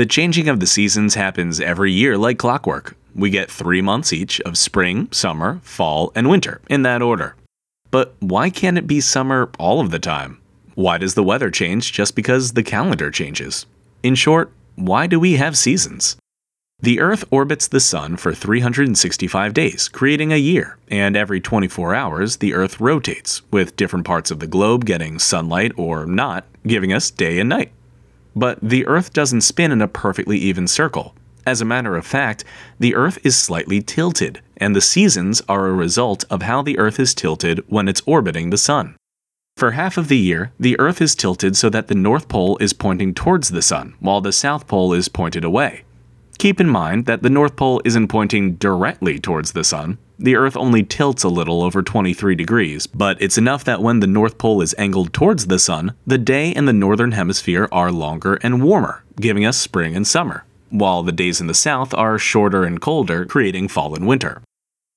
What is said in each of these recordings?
The changing of the seasons happens every year like clockwork. We get three months each of spring, summer, fall, and winter, in that order. But why can't it be summer all of the time? Why does the weather change just because the calendar changes? In short, why do we have seasons? The Earth orbits the Sun for 365 days, creating a year, and every 24 hours, the Earth rotates, with different parts of the globe getting sunlight or not, giving us day and night. But the Earth doesn't spin in a perfectly even circle. As a matter of fact, the Earth is slightly tilted, and the seasons are a result of how the Earth is tilted when it's orbiting the Sun. For half of the year, the Earth is tilted so that the North Pole is pointing towards the Sun, while the South Pole is pointed away. Keep in mind that the North Pole isn't pointing directly towards the Sun. The Earth only tilts a little over 23 degrees, but it's enough that when the North Pole is angled towards the Sun, the day in the Northern Hemisphere are longer and warmer, giving us spring and summer, while the days in the South are shorter and colder, creating fall and winter.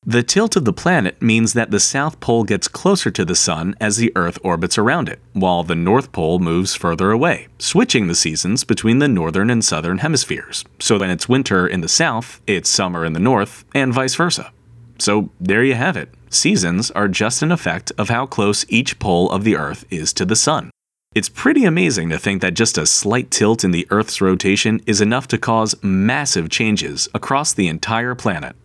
The tilt of the planet means that the South Pole gets closer to the Sun as the Earth orbits around it, while the North Pole moves further away, switching the seasons between the Northern and Southern hemispheres. So when it's winter in the South, it's summer in the North, and vice versa. So there you have it. Seasons are just an effect of how close each pole of the Earth is to the Sun. It's pretty amazing to think that just a slight tilt in the Earth's rotation is enough to cause massive changes across the entire planet.